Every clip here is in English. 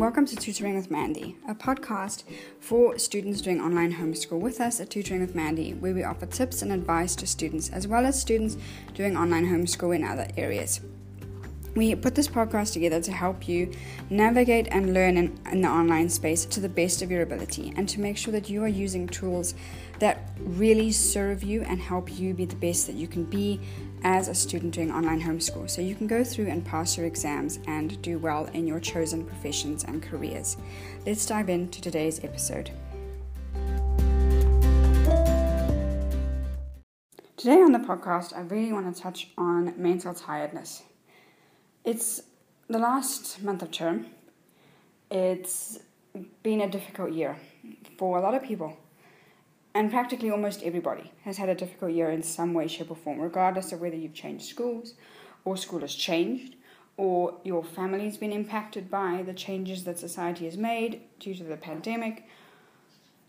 Welcome to Tutoring with Mandy, a podcast for students doing online homeschool with us at Tutoring with Mandy, where we offer tips and advice to students as well as students doing online homeschool in other areas. We put this podcast together to help you navigate and learn in, in, the online space to the best of your ability and to make sure that you are using tools that really serve you and help you be the best that you can be as a student doing online homeschool. So you can go through and pass your exams and do well in your chosen professions and careers. Let's dive into today's episode. Today on the podcast, I really want to touch on mental tiredness. It's the last month of term. It's been a difficult year for a lot of people. And practically almost everybody has had a difficult year in some way, shape, or form, regardless of whether you've changed schools or school has changed or your family's been impacted by the changes that society has made due to the pandemic.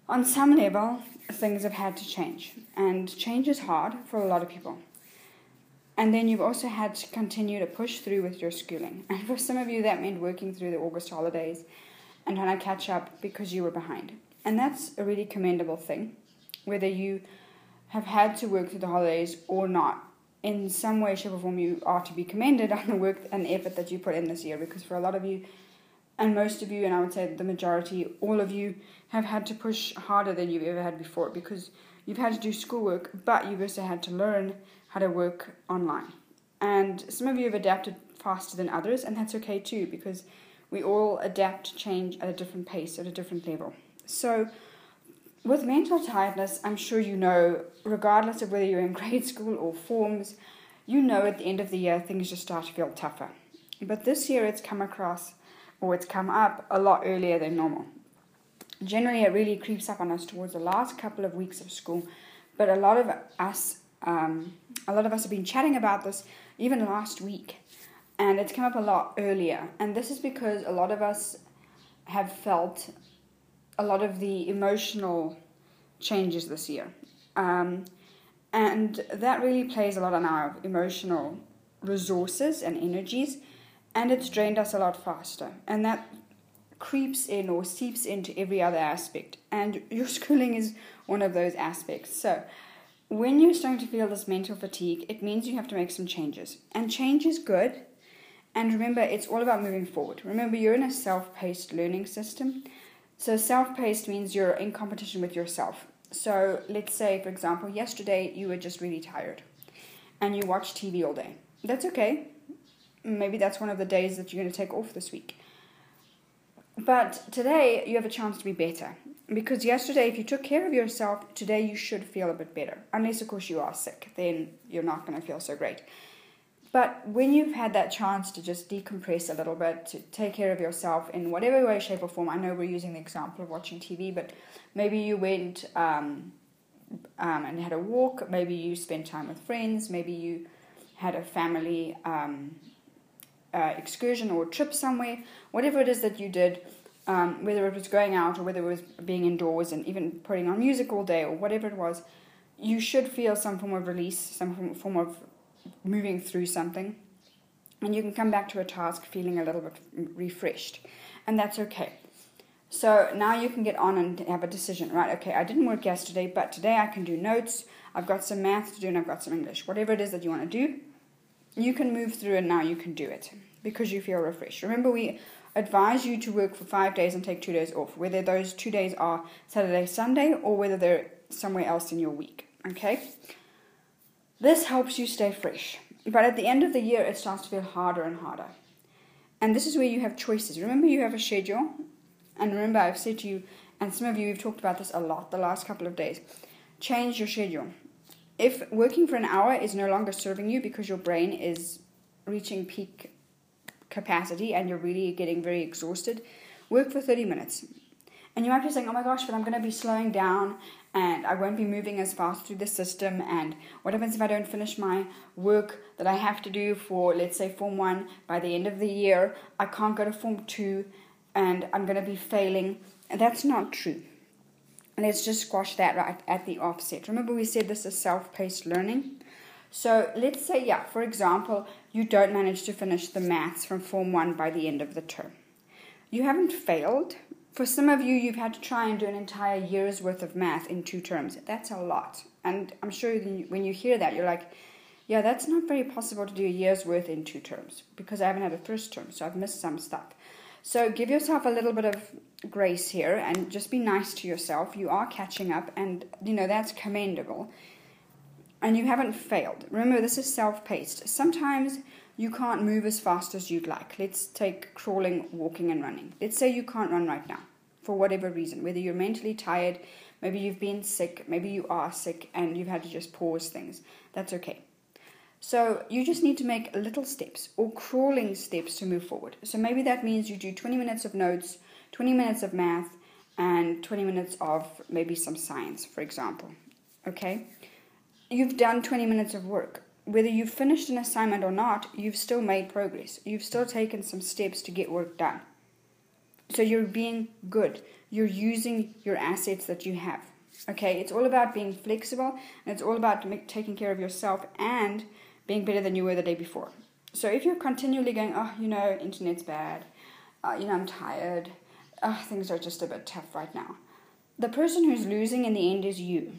On some level, things have had to change, and change is hard for a lot of people. And then you've also had to continue to push through with your schooling. And for some of you, that meant working through the August holidays and trying to catch up because you were behind. And that's a really commendable thing, whether you have had to work through the holidays or not. In some way, shape, or form, you are to be commended on the work and effort that you put in this year because for a lot of you, and most of you, and I would say the majority, all of you, have had to push harder than you've ever had before because you've had to do schoolwork, but you've also had to learn how to work online. And some of you have adapted faster than others, and that's okay too, because we all adapt to change at a different pace, at a different level. So, with mental tiredness, I'm sure you know, regardless of whether you're in grade school or forms, you know at the end of the year things just start to feel tougher. But this year it's come across, or it's come up a lot earlier than normal. Generally, it really creeps up on us towards the last couple of weeks of school, but a lot of us um, a lot of us have been chatting about this even last week, and it's come up a lot earlier. And this is because a lot of us have felt a lot of the emotional changes this year. Um, and that really plays a lot on our emotional resources and energies, and it's drained us a lot faster. And that creeps in or seeps into every other aspect. And your schooling is one of those aspects. So, when you're starting to feel this mental fatigue, it means you have to make some changes. And change is good. And remember, it's all about moving forward. Remember, you're in a self paced learning system. So, self paced means you're in competition with yourself. So, let's say, for example, yesterday you were just really tired and you watched TV all day. That's okay. Maybe that's one of the days that you're going to take off this week. But today you have a chance to be better. Because yesterday, if you took care of yourself, today you should feel a bit better. Unless, of course, you are sick, then you're not going to feel so great. But when you've had that chance to just decompress a little bit, to take care of yourself in whatever way, shape, or form, I know we're using the example of watching TV, but maybe you went um, um, and had a walk, maybe you spent time with friends, maybe you had a family um, uh, excursion or trip somewhere, whatever it is that you did um, whether it was going out or whether it was being indoors and even putting on music all day or whatever it was, you should feel some form of release, some form of moving through something. And you can come back to a task feeling a little bit refreshed. And that's okay. So now you can get on and have a decision, right? Okay, I didn't work yesterday, but today I can do notes. I've got some math to do and I've got some English. Whatever it is that you want to do, you can move through and now you can do it because you feel refreshed. Remember, we advise you to work for five days and take two days off, whether those two days are Saturday, Sunday, or whether they're somewhere else in your week. Okay? This helps you stay fresh. But at the end of the year, it starts to feel harder and harder. And this is where you have choices. Remember, you have a schedule. And remember, I've said to you, and some of you we've talked about this a lot the last couple of days change your schedule. If working for an hour is no longer serving you because your brain is reaching peak capacity and you're really getting very exhausted, work for 30 minutes. And you might be saying, oh my gosh, but I'm going to be slowing down and I won't be moving as fast through the system. And what happens if I don't finish my work that I have to do for, let's say, Form 1 by the end of the year? I can't go to Form 2 and I'm going to be failing. And that's not true. Let's just squash that right at the offset. Remember, we said this is self paced learning. So let's say, yeah, for example, you don't manage to finish the maths from Form 1 by the end of the term. you haven't failed. For some of you, you've had to try and do an entire year's worth of math in two terms. That's a lot. And I'm sure when you hear that, you're like, yeah, that's not very possible to do a year's worth in two terms because I haven't had a first term, so I've missed some stuff. So give yourself a little bit of grace here and just be nice to yourself. You are catching up, and you know that's commendable. And you haven't failed. Remember, this is self paced. Sometimes you can't move as fast as you'd like. Let's take crawling, walking, and running. Let's say you can't run right now for whatever reason, whether you're mentally tired, maybe you've been sick, maybe you are sick and you've had to just pause things. That's okay. So you just need to make little steps or crawling steps to move forward. So maybe that means you do 20 minutes of notes, 20 minutes of math, and 20 minutes of maybe some science, for example. Okay? You've done 20 minutes of work. Whether you've finished an assignment or not, you've still made progress. You've still taken some steps to get work done. So you're being good. You're using your assets that you have. Okay? It's all about being flexible and it's all about make, taking care of yourself and being better than you were the day before. So if you're continually going, oh, you know, internet's bad, uh, you know, I'm tired, oh, things are just a bit tough right now. The person who's losing in the end is you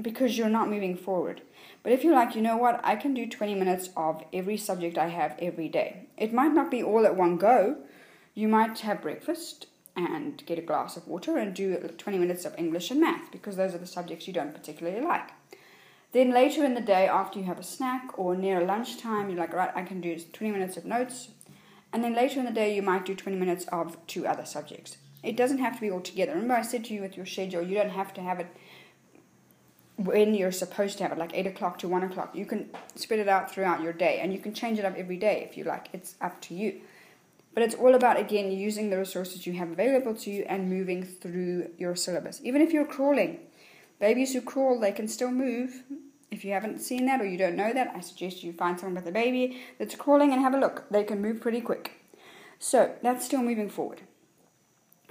because you're not moving forward. But if you're like, you know what, I can do 20 minutes of every subject I have every day. It might not be all at one go. You might have breakfast and get a glass of water and do 20 minutes of English and math because those are the subjects you don't particularly like. Then later in the day, after you have a snack or near lunchtime, you're like, right, I can do 20 minutes of notes. And then later in the day, you might do 20 minutes of two other subjects. It doesn't have to be all together. Remember, I said to you with your schedule, you don't have to have it when you're supposed to have it, like 8 o'clock to 1 o'clock. You can spread it out throughout your day, and you can change it up every day if you like. It's up to you. But it's all about, again, using the resources you have available to you and moving through your syllabus. Even if you're crawling, Babies who crawl, they can still move. If you haven't seen that or you don't know that, I suggest you find someone with a baby that's crawling and have a look. They can move pretty quick. So that's still moving forward.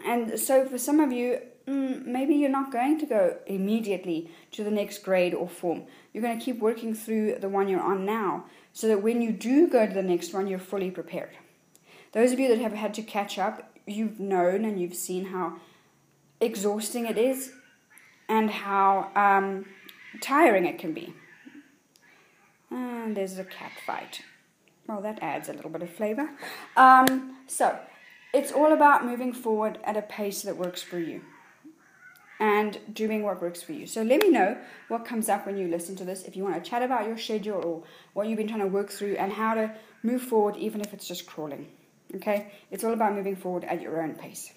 And so for some of you, mm, maybe you're not going to go immediately to the next grade or form. You're going to keep working through the one you're on now so that when you do go to the next one, you're fully prepared. Those of you that have had to catch up, you've known and you've seen how exhausting it is and how um, tiring it can be. And there's a cat fight. Well, that adds a little bit of flavor. Um, so, it's all about moving forward at a pace that works for you and doing what works for you. So, let me know what comes up when you listen to this. If you want to chat about your schedule or what you've been trying to work through and how to move forward, even if it's just crawling. Okay? It's all about moving forward at your own pace.